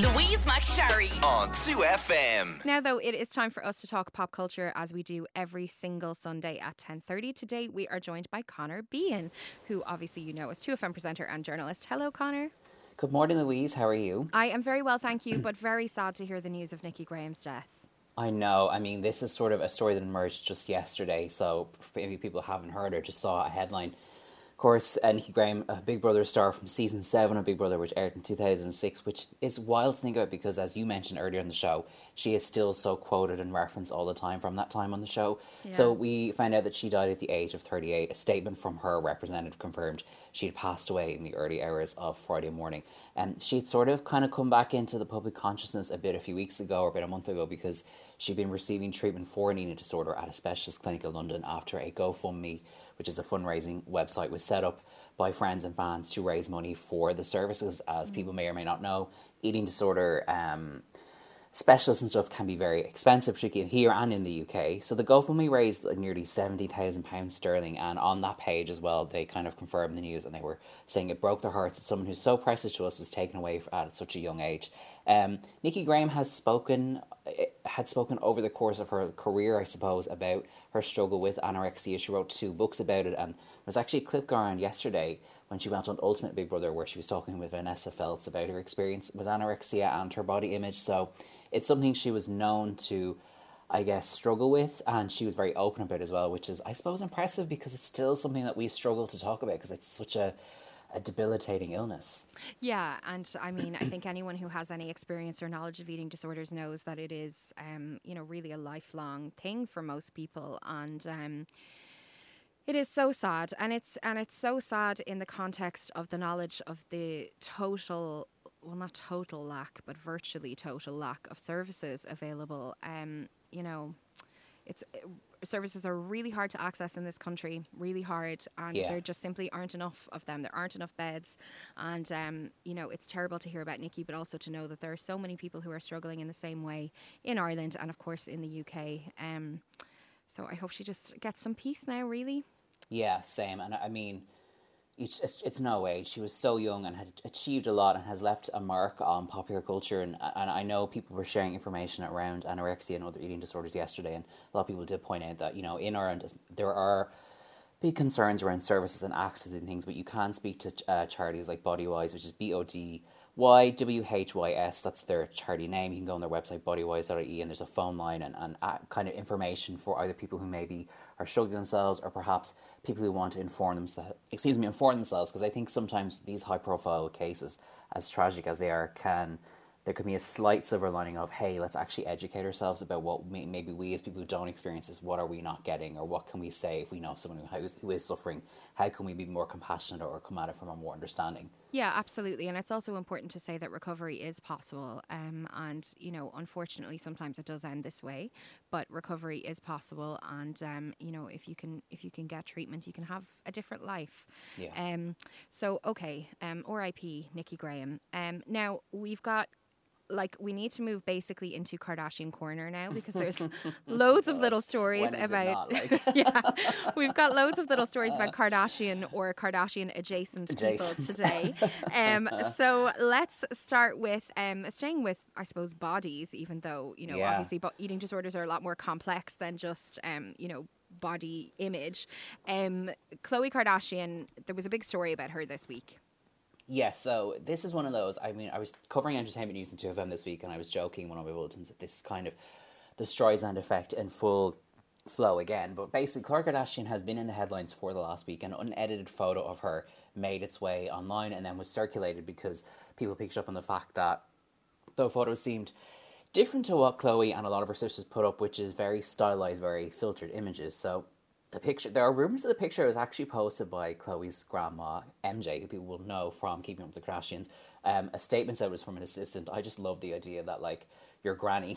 Louise McSharry on 2FM. Now, though, it is time for us to talk pop culture as we do every single Sunday at 10.30. Today, we are joined by Conor Behan, who obviously you know is 2FM presenter and journalist. Hello, Conor. Good morning, Louise. How are you? I am very well, thank you, but very sad to hear the news of Nikki Grahame's death. I know. I mean, this is sort of a story that emerged just yesterday, so maybe people haven't heard or just saw a headline course, uh, Nikki Grahame, a Big Brother star from season seven of Big Brother, which aired in 2006, which is wild to think about because, as you mentioned earlier in the show, she is still so quoted and referenced all the time from that time on the show. Yeah. So we found out that she died at the age of 38. A statement from her representative confirmed she had passed away in the early hours of Friday morning. And she'd sort of kind of come back into the public consciousness a bit a few weeks ago or about a month ago because she'd been receiving treatment for an eating disorder at a specialist clinic in London after a GoFundMe which is a fundraising website, was set up by friends and fans to raise money for the services. As mm. people may or may not know, eating disorder um, specialists and stuff can be very expensive, particularly here and in the UK. So the GoFundMe raised like nearly seventy thousand pounds sterling, and on that page as well, they kind of confirmed the news, and they were saying it broke their hearts that someone who's so precious to us was taken away at such a young age. Um, Nikki Grahame has spoken eh, had spoken over the course of her career, I suppose, about her struggle with anorexia. She wrote two books about it, and there was actually a clip going around yesterday when she went on Ultimate Big Brother where she was talking with Vanessa Feltz about her experience with anorexia and her body image. So it's something she was known to, I guess, struggle with, and she was very open about as well, which is, I suppose, impressive because it's still something that we struggle to talk about because it's such a a debilitating illness. Yeah, and I mean, I think anyone who has any experience or knowledge of eating disorders knows that it is, um, you know, really a lifelong thing for most people, and. Um, it is so sad, and it's and it's so sad in the context of the knowledge of the total, well, not total lack, but virtually total lack of services available. Um, you know, it's services are really hard to access in this country, really hard, and yeah. there just simply aren't enough of them. There aren't enough beds, and um, you know it's terrible to hear about Nikki, but also to know that there are so many people who are struggling in the same way in Ireland and of course in the UK. Um, so I hope she just gets some peace now. Really. Yeah, same, and I mean it's, it's no age. She was so young and had achieved a lot and has left a mark on popular culture. And, and I know people were sharing information around anorexia and other eating disorders yesterday. And a lot of people did point out that, you know, in Ireland, there are big concerns around services and access and things, but you can speak to uh, charities like Bodywhys, which is B O D Y W H Y S. That's their charity name. You can go on their website, bodywhys.ie, and there's a phone line and, and uh, kind of information for either people who maybe are struggling themselves or perhaps people who want to inform themselves, excuse me, inform themselves, because I think sometimes these high profile cases, as tragic as they are, can there could be a slight silver lining of hey let's actually educate ourselves about what may, maybe we as people who don't experience this what are we not getting or what can we say if we know someone who, who is suffering how can we be more compassionate or come at it from a more understanding yeah absolutely and it's also important to say that recovery is possible um, and you know unfortunately sometimes it does end this way but recovery is possible and um, you know if you can if you can get treatment you can have a different life yeah. um so okay um rip nikki grahame um now we've got like we need to move basically into Kardashian corner now because there's loads of little stories about like? yeah we've got loads of little stories about Kardashian or Kardashian adjacent, adjacent. people today um so let's start with um staying with I suppose bodies even though you know yeah. obviously but eating disorders are a lot more complex than just um you know body image um Khloe Kardashian there was a big story about her this week Yes, so this is one of those. I mean, I was covering entertainment news in 2FM this week, and I was joking one of my bulletins that this kind of the Streisand effect in full flow again. But basically, Khloe Kardashian has been in the headlines for the last week. An unedited photo of her made its way online and then was circulated because people picked up on the fact that the photos seemed different to what Khloe and a lot of her sisters put up, which is very stylized, very filtered images. So the picture there are rumors that the picture was actually posted by Khloe's grandma MJ, who people will know from Keeping Up with the Kardashians. Um, a statement said it was from an assistant. I just love the idea that like your granny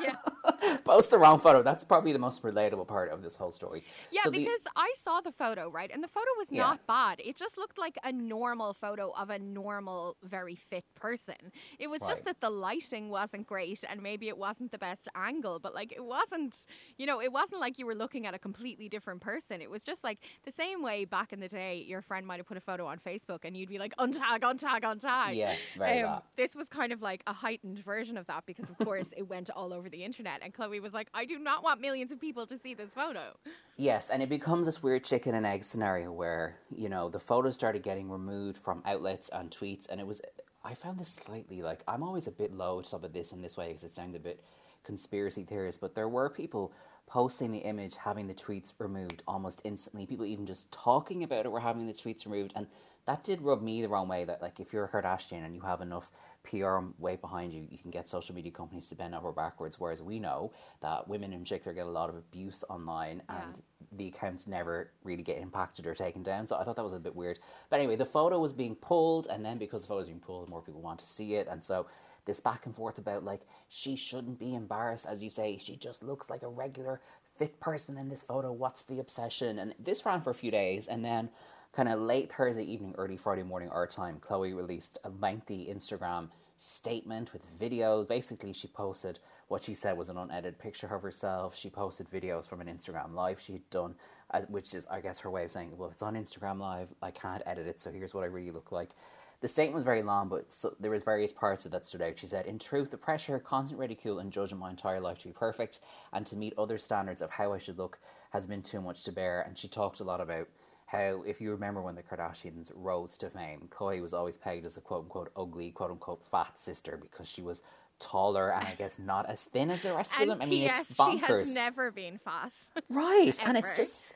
yeah. post the wrong photo. That's probably the most relatable part of this whole story. Yeah, so because the, I saw the photo, right? And the photo was yeah. not bad. It just looked like a normal photo of a normal, very fit person. It was right. just that the lighting wasn't great and maybe it wasn't the best angle, but like it wasn't, you know, it wasn't like you were looking at a completely different person. It was just like the same way back in the day your friend might have put a photo on Facebook and you'd be like, untag, untag, untag. Yes, very um. This was kind of like a heightened version of that because, of course, it went all over the internet. And Khloe was like, I do not want millions of people to see this photo. Yes, and it becomes this weird chicken and egg scenario where, you know, the photos started getting removed from outlets and tweets. And it was, I found this slightly like, I'm always a bit low to of this in this way because it sounds a bit conspiracy theorist, but there were people posting the image, having the tweets removed almost instantly. People even just talking about it were having the tweets removed. And that did rub me the wrong way that, like, if you're a Kardashian and you have enough PR weight behind you, you can get social media companies to bend over backwards. Whereas we know that women in particular get a lot of abuse online and the accounts never really get impacted or taken down. So I thought that was a bit weird. But anyway, the photo was being pulled, and then because the photo was being pulled, more people want to see it. And so this back and forth about like she shouldn't be embarrassed as you say she just looks like a regular fit person in this photo what's the obsession and this ran for a few days and then kind of late thursday evening early friday morning our time Khloe released a lengthy instagram statement with videos basically she posted what she said was an unedited picture of herself she posted videos from an instagram live she had done which is i guess her way of saying well if it's on instagram live i can't edit it so here's what i really look like the statement was very long, but so, there was various parts of that stood out. She said, "In truth, the pressure, constant ridicule, and judging my entire life to be perfect and to meet other standards of how I should look has been too much to bear." And she talked a lot about how, if you remember when the Kardashians rose to fame, Khloe was always pegged as a quote unquote ugly, quote unquote fat sister because she was taller and I guess not as thin as the rest and of them. I mean, it's bonkers. She has never been fat, right? and it's just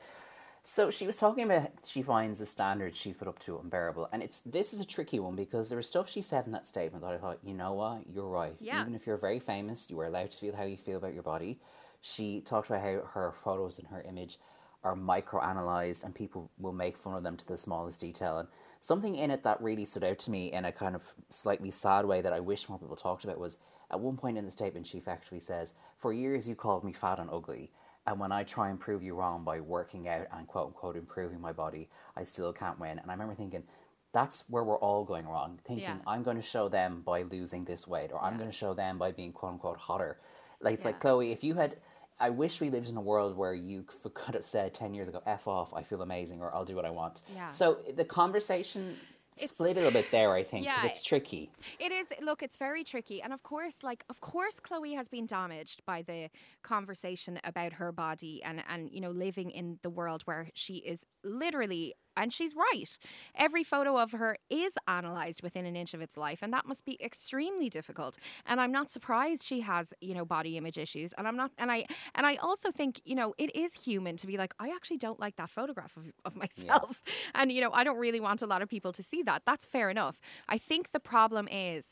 so she was talking about she finds the standards she's put up to unbearable, and it's this is a tricky one because there was stuff she said in that statement that I thought, you know what, you're right. Yeah. Even if you're very famous, you are allowed to feel how you feel about your body. She talked about how her photos and her image are microanalyzed, and people will make fun of them to the smallest detail. And something in it that really stood out to me in a kind of slightly sad way that I wish more people talked about was at one point in the statement she actually says, "For years you called me fat and ugly." And when I try and prove you wrong by working out and quote unquote improving my body, I still can't win. And I remember thinking, that's where we're all going wrong. Thinking, yeah. I'm going to show them by losing this weight, or yeah. I'm going to show them by being quote unquote hotter. Like, it's yeah. like, Khloe, if you had, I wish we lived in a world where you could have said 10 years ago, F off, I feel amazing, or I'll do what I want. Yeah. So the conversation it's, split a little bit there, I think, because yeah, it's tricky. It is. Look, it's very tricky, and of course, like, of course, Khloe has been damaged by the conversation about her body and and you know living in the world where she is literally and she's right. Every photo of her is analysed within an inch of its life, and that must be extremely difficult. And I'm not surprised she has, you know, body image issues. And I'm not, and I, and I also think, you know, it is human to be like, I actually don't like that photograph of, of myself, yeah. and you know, I don't really want a lot of people to see that. That's fair enough. I think the problem is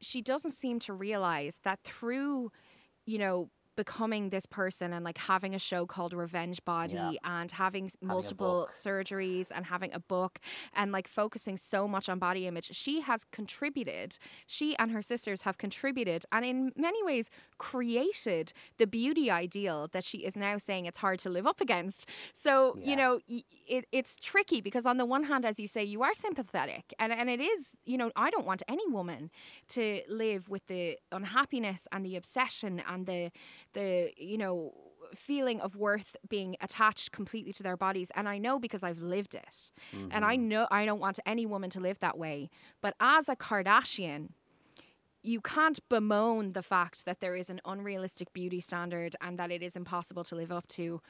she doesn't seem to realize that through, you know, becoming this person and like having a show called Revenge Body yeah. and having, having multiple surgeries and having a book and like focusing so much on body image, she has contributed, she and her sisters have contributed and in many ways created the beauty ideal that she is now saying it's hard to live up against. So, yeah. you know, it, it's tricky because on the one hand, as you say, you are sympathetic and, and it is, you know, I don't want any woman to live with the unhappiness and the obsession and the the you know feeling of worth being attached completely to their bodies and I know because I've lived it mm-hmm. and I mm-hmm. know I don't want any woman to live that way but as a Kardashian you can't bemoan the fact that there is an unrealistic beauty standard and that it is impossible to live up to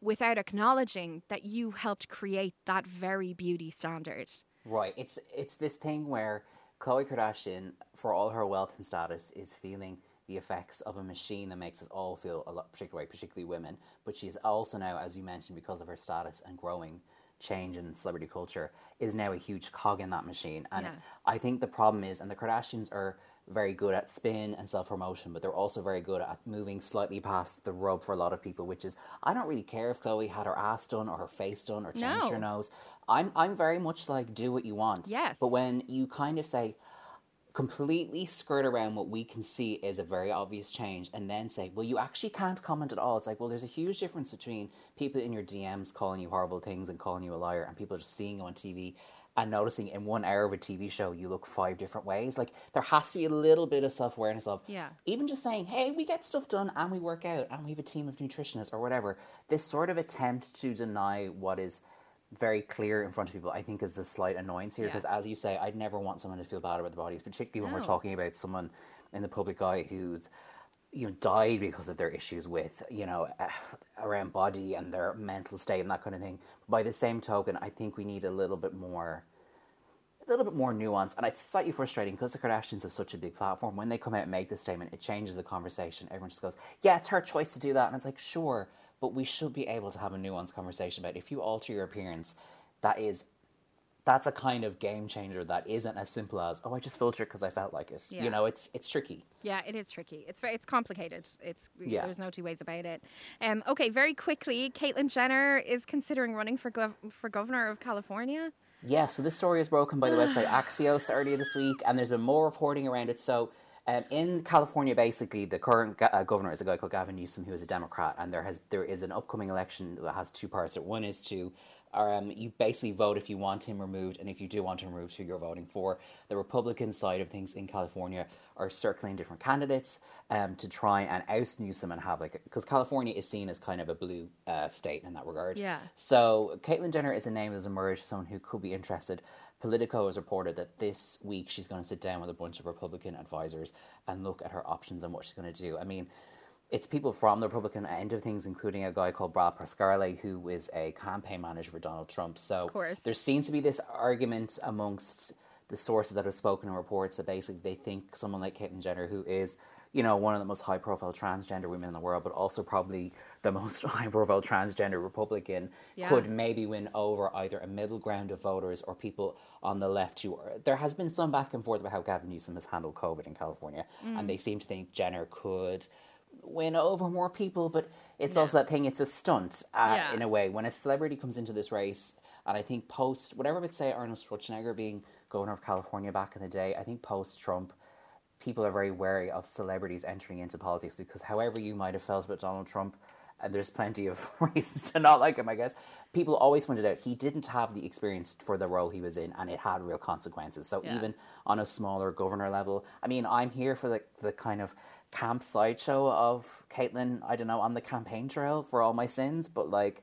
without acknowledging that you helped create that very beauty standard. Right. It's it's this thing where Khloe Kardashian, for all her wealth and status, is feeling the effects of a machine that makes us all feel a lot particular way, particularly women. But she's also now, as you mentioned, because of her status and growing change in celebrity culture, is now a huge cog in that machine. And yeah. I think the problem is, and the Kardashians are very good at spin and self promotion, but they're also very good at moving slightly past the rub for a lot of people, which is I don't really care if Khloe had her ass done or her face done or changed no. her nose. I'm I'm very much like do what you want. Yes. But when you kind of say, completely skirt around what we can see is a very obvious change and then say, well, you actually can't comment at all. It's like, well, there's a huge difference between people in your DMs calling you horrible things and calling you a liar and people just seeing you on TV and noticing in one hour of a TV show you look five different ways. Like there has to be a little bit of self awareness of yeah. even just saying, Hey, we get stuff done and we work out and we have a team of nutritionists or whatever. This sort of attempt to deny what is very clear in front of people, I think is the slight annoyance here. Yeah. Because as you say, I'd never want someone to feel bad about their bodies, particularly when we're talking about someone in the public eye who's you know died because of their issues with you know uh, around body and their mental state and that kind of thing. By the same token, I think we need a little bit more a little bit more nuance, and it's slightly frustrating because the Kardashians have such a big platform. When they come out and make this statement, it changes the conversation. Everyone just goes, "Yeah, it's her choice to do that," and it's like, sure, but we should be able to have a nuanced conversation about if you alter your appearance, that is. That's a kind of game changer that isn't as simple as oh I just filtered because I felt like it. Yeah. You know, it's it's tricky. Yeah, it is tricky. It's very, it's complicated. It's Yeah. there's no two ways about it. Um, okay, very quickly, Caitlyn Jenner is considering running for gov- for governor of California. Yeah, so this story is broken by the website Axios earlier this week, and there's been more reporting around it. So, um, in California, basically, the current ga- uh, governor is a guy called Gavin Newsom, who is a Democrat, and there has there is an upcoming election that has two parts. One is to um, you basically vote if you want him removed, and if you do want him removed, who you're voting for. The Republican side of things in California are circling different candidates um, to try and oust Newsom and have like because California is seen as kind of a blue uh, state in that regard. Yeah. So Caitlyn Jenner is a name that's emerged, someone who could be interested. Politico has reported that this week she's going to sit down with a bunch of Republican advisors and look at her options and what she's going to do. I mean, it's people from the Republican end of things, including a guy called Brad Pascarelli, who is a campaign manager for Donald Trump. So course. there seems to be this argument amongst the sources that have spoken in reports that basically they think someone like Caitlyn Jenner, who is, you know, one of the most high profile transgender women in the world, but also probably the most high profile transgender Republican, Yeah. could maybe win over either a middle ground of voters or people on the left who are. There has been some back and forth about how Gavin Newsom has handled COVID in California, mm. and they seem to think Jenner could win over more people, but it's also that thing, it's a stunt uh, Yeah. in a way. When a celebrity comes into this race, and I think post, whatever would say Arnold Schwarzenegger being governor of California back in the day, I think post Trump, people are very wary of celebrities entering into politics because however you might have felt about Donald Trump, and there's plenty of reasons to not like him, I guess. People always pointed out he didn't have the experience for the role he was in, and it had real consequences. So Yeah. even on a smaller governor level, I mean, I'm here for the the kind of camp sideshow of Caitlyn. I don't know on the campaign trail for all my sins, but like.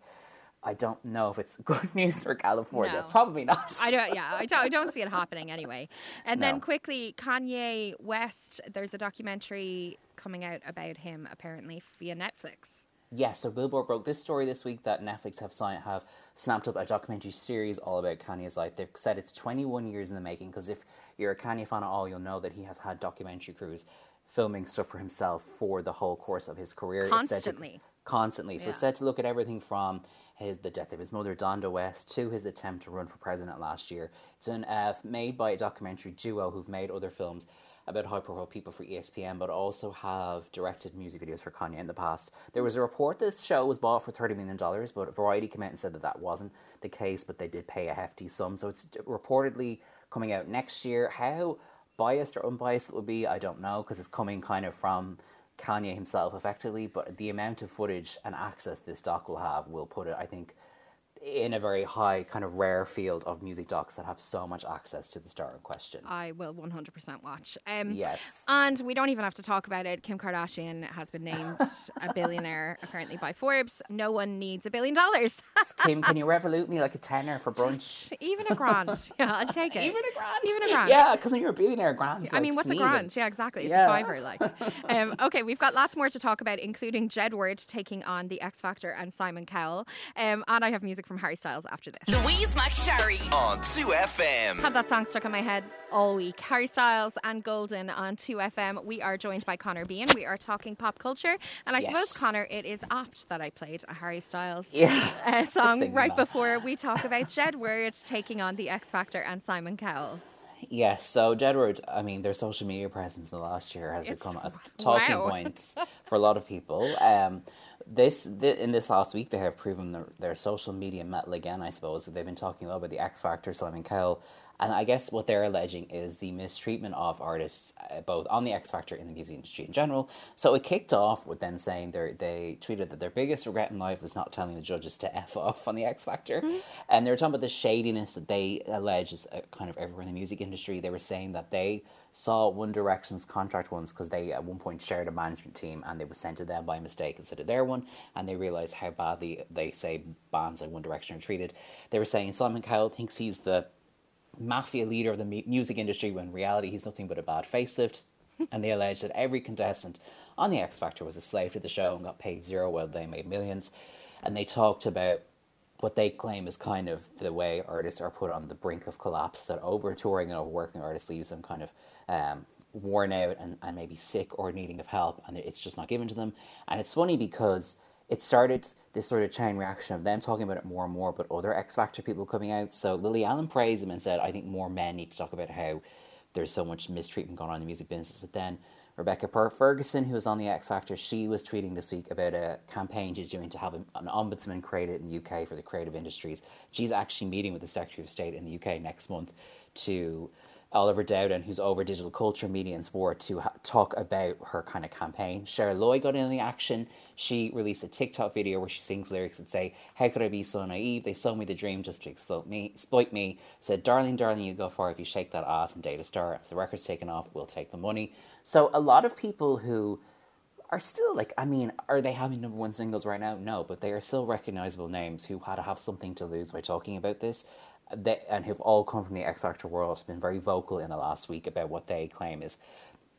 I don't know if it's good news for California. No. Probably not. I don't. Yeah, I don't. I don't see it happening anyway. And then quickly, Kanye West. There's a documentary coming out about him apparently via Netflix. Yes, so Billboard broke this story this week that Netflix have signed, have snapped up a documentary series all about Kanye's life. They've said it's 21 years in the making because if you're a Kanye fan at all, you'll know that he has had documentary crews filming stuff for himself for the whole course of his career. It's to- Constantly. constantly. So it's Yeah. said to look at everything from his the death of his mother, Donda West, to his attempt to run for president last year. It's an, uh, made by a documentary duo who've made other films about high profile people for ESPN, but also have directed music videos for Kanye in the past. There was a report this show was bought for $30 million, but Variety came out and said that that wasn't the case, but they did pay a hefty sum. So it's reportedly coming out next year. How biased or unbiased it will be, I don't know, because it's coming kind of from Kanye himself effectively, but the amount of footage and access this doc will have will put it, I think, in a very high, kind of rare field of music docs that have so much access to the star in question. I will 100% watch. Um, Yes. And we don't even have to talk about it. Kim Kardashian has been named a billionaire apparently by Forbes. No one needs a billion dollars. Kim, can you Revolut me like a tenner for brunch? even a grand. Yeah, I'd take it. Even a grand. Even a grand. Yeah, because when you're a billionaire, grand. I mean, what's a grand? Yeah, exactly. It's Yeah. a fiver, like. um, okay, we've got lots more to talk about, including Jedward taking on the X Factor and Simon Cowell. Um, and I have music from Harry Styles after this. Louise McSharry on 2FM. Had that song stuck in my head all week. Harry Styles and Golden on 2FM. We are joined by Conor Behan. We are talking pop culture. And I suppose, Conor, it is apt that I played a Harry Styles Yeah. uh, song right that. before we talk about Jedward taking on the X Factor and Simon Cowell. Yes, so Jedward, I mean, their social media presence in the last year has It's- become a talking wow. point for a lot of people. Um, this th- in this last week, they have proven their, their social media metal again. I suppose they've been talking a lot about the X Factor, Simon Cowell, And I guess what they're alleging is the mistreatment of artists, uh, both on the X Factor and the music industry in general. So it kicked off with them saying they they tweeted that their biggest regret in life was not telling the judges to f off on the X Factor, mm-hmm. and they were talking about the shadiness that they allege is uh, kind of everywhere in the music industry. They were saying that they saw One Direction's contract once because they at one point shared a management team and they was sent to them by mistake instead of their one, and they realized how badly they say bands like One Direction are treated. They were saying Simon Cowell thinks he's the mafia leader of the music industry when in reality he's nothing but a bad facelift. and they allege that every contestant on the X Factor was a slave to the show and got paid zero while they made millions. And they talked about what they claim is kind of the way artists are put on the brink of collapse, that over touring and overworking artists leaves them kind of um, worn out and, and maybe sick or needing of help, and it's just not given to them. And it's funny because it started this sort of chain reaction of them talking about it more and more, but other X Factor people coming out. So Lily Allen praised him and said, I think more men need to talk about how there's so much mistreatment going on in the music business. But then Rebecca per- Ferguson, who was on the X Factor, she was tweeting this week about a campaign she's doing to have an ombudsman created in the UK for the creative industries. She's actually meeting with the Secretary of State in the UK next month to Oliver Dowden, who's over digital culture, media, and sport, to ha- talk about her kind of campaign. Cher Lloyd got in the action. She released a TikTok video where she sings lyrics that say, How could I be so naive? They sold me the dream just to exploit me. Exploit me. Said, Darling, darling, you go far if you shake that ass and date a star. If the record's taken off, we'll take the money. So a lot of people who are still like, I mean, are they having number one singles right now? No, but they are still recognizable names who had to have something to lose by talking about this they, and who've all come from the X Factor world have been very vocal in the last week about what they claim is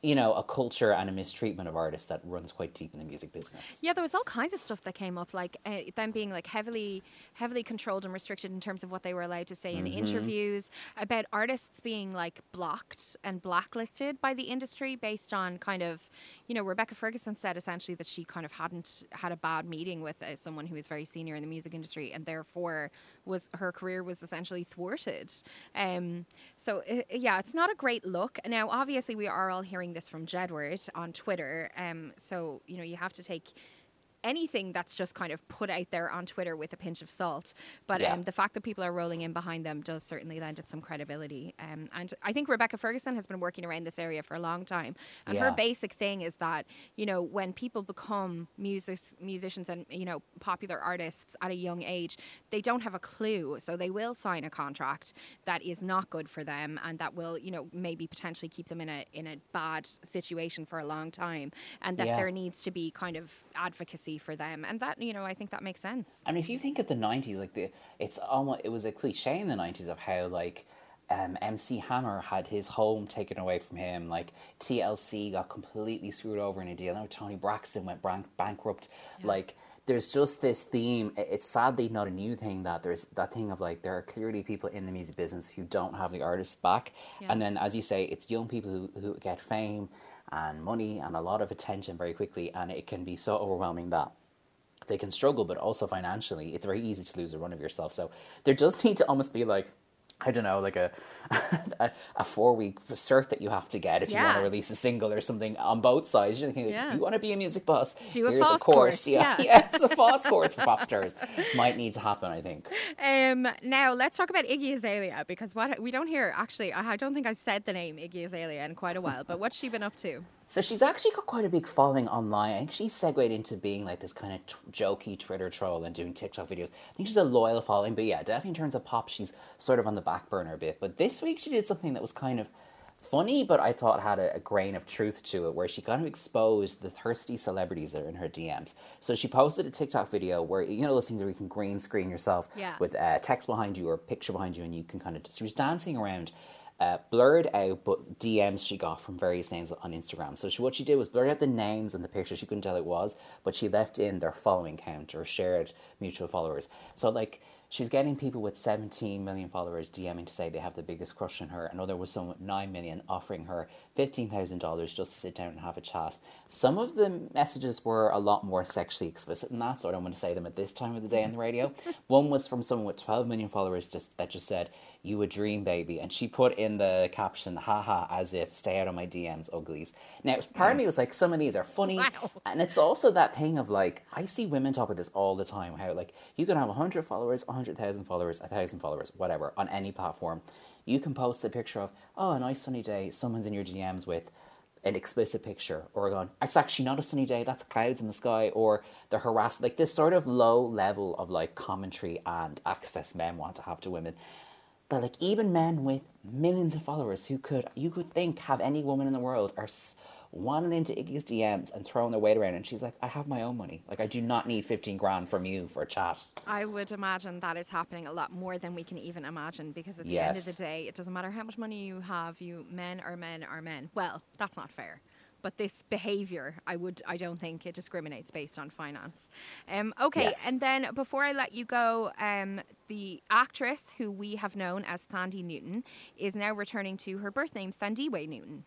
you know, a culture and a mistreatment of artists that runs quite deep in the music business. Yeah, there was all kinds of stuff that came up, like uh, them being like heavily, heavily controlled and restricted in terms of what they were allowed to say mm-hmm. in interviews, about artists being like blocked and blacklisted by the industry based on kind of, you know, Rebecca Ferguson said essentially that she kind of hadn't had a bad meeting with uh, someone who was very senior in the music industry, and therefore was her career was essentially thwarted. Um, so uh, yeah, it's not a great look. Now, obviously, we are all hearing this from Jedward on Twitter. Um, so you know you have to take anything that's just kind of put out there on Twitter with a pinch of salt. But yeah. um, the fact that people are rolling in behind them does certainly lend it some credibility. Um, and I think Rebecca Ferguson has been working around this area for a long time. And yeah. her basic thing is that, you know, when people become music, musicians and, you know, popular artists at a young age, they don't have a clue. So they will sign a contract that is not good for them and that will, you know, maybe potentially keep them in a, in a bad situation for a long time. And that yeah. there needs to be kind of advocacy for them, and that you know I think that makes sense. I mean, if you think of the '90s, like the it's almost it was a cliche in the '90s of how like. Um, MC Hammer had his home taken away from him. Like TLC got completely screwed over in a deal. Now Toni Braxton went bank- bankrupt. Yeah. Like there's just this theme. It's sadly not a new thing that there's that thing of like there are clearly people in the music business who don't have the artists back, yeah. and then as you say, it's young people who, who get fame and money and a lot of attention very quickly, and it can be so overwhelming that they can struggle, but also financially, it's very easy to lose a run of yourself. So there does need to almost be like I don't know, like a a, a four week cert that you have to get if yeah. you want to release a single or something on both sides. Yeah. if you want to be a music boss, Do a here's a course. course. Yeah, yeah. yes, the FÁS course for pop stars might need to happen. I think. Um, now let's talk about Iggy Azalea because what we don't hear actually, I don't think I've said the name Iggy Azalea in quite a while. But what's she been up to? So she's actually got quite a big following online. I think she's segued into being like this kind of t- jokey Twitter troll and doing TikTok videos. I think she's a loyal following, but yeah, definitely in terms of pop, she's sort of on the back burner a bit. But this week she did something that was kind of funny, but I thought had a, a, grain of truth to it, where she kind of exposed the thirsty celebrities that are in her DMs. So she posted a TikTok video where you know those things where you can green screen yourself yeah. with uh, text behind you or a picture behind you, and you can kind of. She was dancing around uh, blurred out, but DMs she got from various names on Instagram. So she, what she did was blur out the names and the pictures. She couldn't tell it was, but she left in their following count or shared mutual followers. So like she was getting people with 17 million followers DMing to say they have the biggest crush on her. Another was someone with 9 million offering her $15,000 just to sit down and have a chat. Some of the messages were a lot more sexually explicit than that, so I don't want to say them at this time of the day on the radio. One was from someone with 12 million followers just that just said, You a dream, baby. And she put in the caption, haha, as if stay out of my DMs, uglies. Now, part of me was like, some of these are funny. Wow. And it's also that thing of like, I see women talk about this all the time how like you can have 100 followers, 100,000 followers, 1,000 followers, whatever, on any platform. You can post a picture of, oh, a nice sunny day, someone's in your DMs with an explicit picture, or going, it's actually not a sunny day, that's clouds in the sky, or the harass, like this sort of low level of like commentary and access men want to have to women. But like even men with millions of followers who could, you could think, have any woman in the world are wanting into Iggy's DMs and throwing their weight around. And she's like, I have my own money. Like, I do not need 15 grand from you for a chat. I would imagine that is happening a lot more than we can even imagine because at the yes. end of the day, it doesn't matter how much money you have, you men are men are men. Well, that's not fair but this behavior i would i don't think it discriminates based on finance um, okay yes. and then before i let you go um, the actress who we have known as Thandie Newton is now returning to her birth name Thandiwe Newton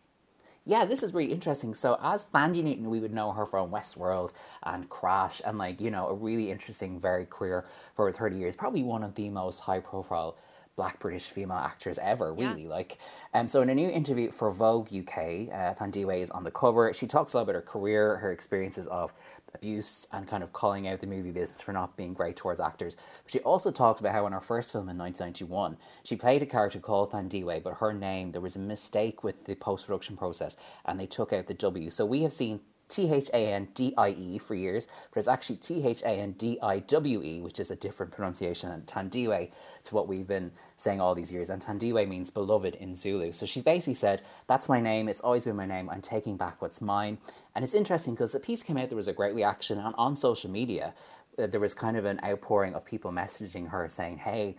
yeah, this is really interesting. So, as Thandie Newton, we would know her from Westworld and Crash, and like, you know, a really interesting, very queer for 30 years. Probably one of the most high profile black British female actors ever, really. Yeah. Like, um, so in a new interview for Vogue UK, uh, Thandiwe is on the cover. She talks a lot about her career, her experiences of abuse, and kind of calling out the movie business for not being great towards actors. But she also talked about how in her first film in 1991, she played a character called Thandiwe, but her name, there was a mistake with the post production process, and they took out the W. So we have seen T H A N D I E for years, but it's actually T H A N D I W E, which is a different pronunciation and Thandiwe to what we've been saying all these years. And Thandiwe means beloved in Zulu. So she's basically said, That's my name, it's always been my name, I'm taking back what's mine. And it's interesting because the piece came out, there was a great reaction on, on social media. Uh, there was kind of an outpouring of people messaging her saying, Hey,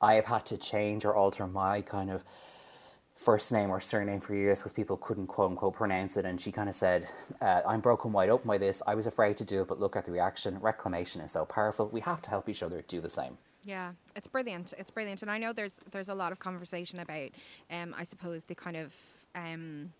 I have had to change or alter my kind of first name or surname for years because people couldn't quote unquote pronounce it. And she kind of said, uh, I'm broken wide open by this. I was afraid to do it, but look at the reaction. Reclamation is so powerful. We have to help each other do the same. Yeah, it's brilliant. It's brilliant. And I know there's there's a lot of conversation about, um, I suppose, the kind of. Um,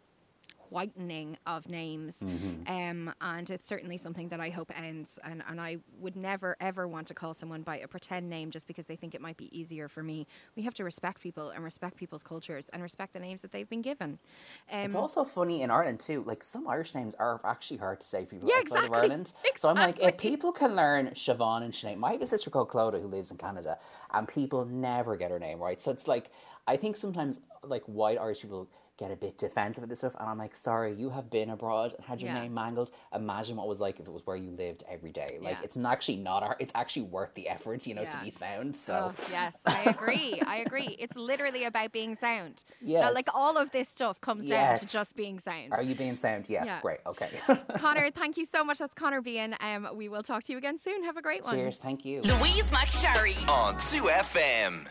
whitening of names. Mm-hmm. Um, and it's certainly something that I hope ends. And, and I would never, ever want to call someone by a pretend name just because they think it might be easier for me. We have to respect people and respect people's cultures and respect the names that they've been given. Um, it's also funny in Ireland too. Like some Irish names are actually hard to say for people yeah, outside exactly. of Ireland. Exactly. So I'm like, if people can learn Siobhan and Sinead, my sister called Clodagh who lives in Canada, and people never get her name right. So it's like, I think sometimes like white Irish people get a bit defensive at this stuff. And I'm like, sorry, you have been abroad and had your yeah. name mangled. Imagine what it was like if it was where you lived every day. Like, yeah. it's actually not, our, it's actually worth the effort, you know, yeah. to be sound. So, oh, yes, I agree. I agree. It's literally about being sound. Yes. like, all of this stuff comes yes. down to just being sound. Are you being sound? Yes, great. Okay. Conor, thank you so much. That's Conor Behan. Um, we will talk to you again soon. Have a great one. Cheers. Thank you. Louise McSharry on 2FM.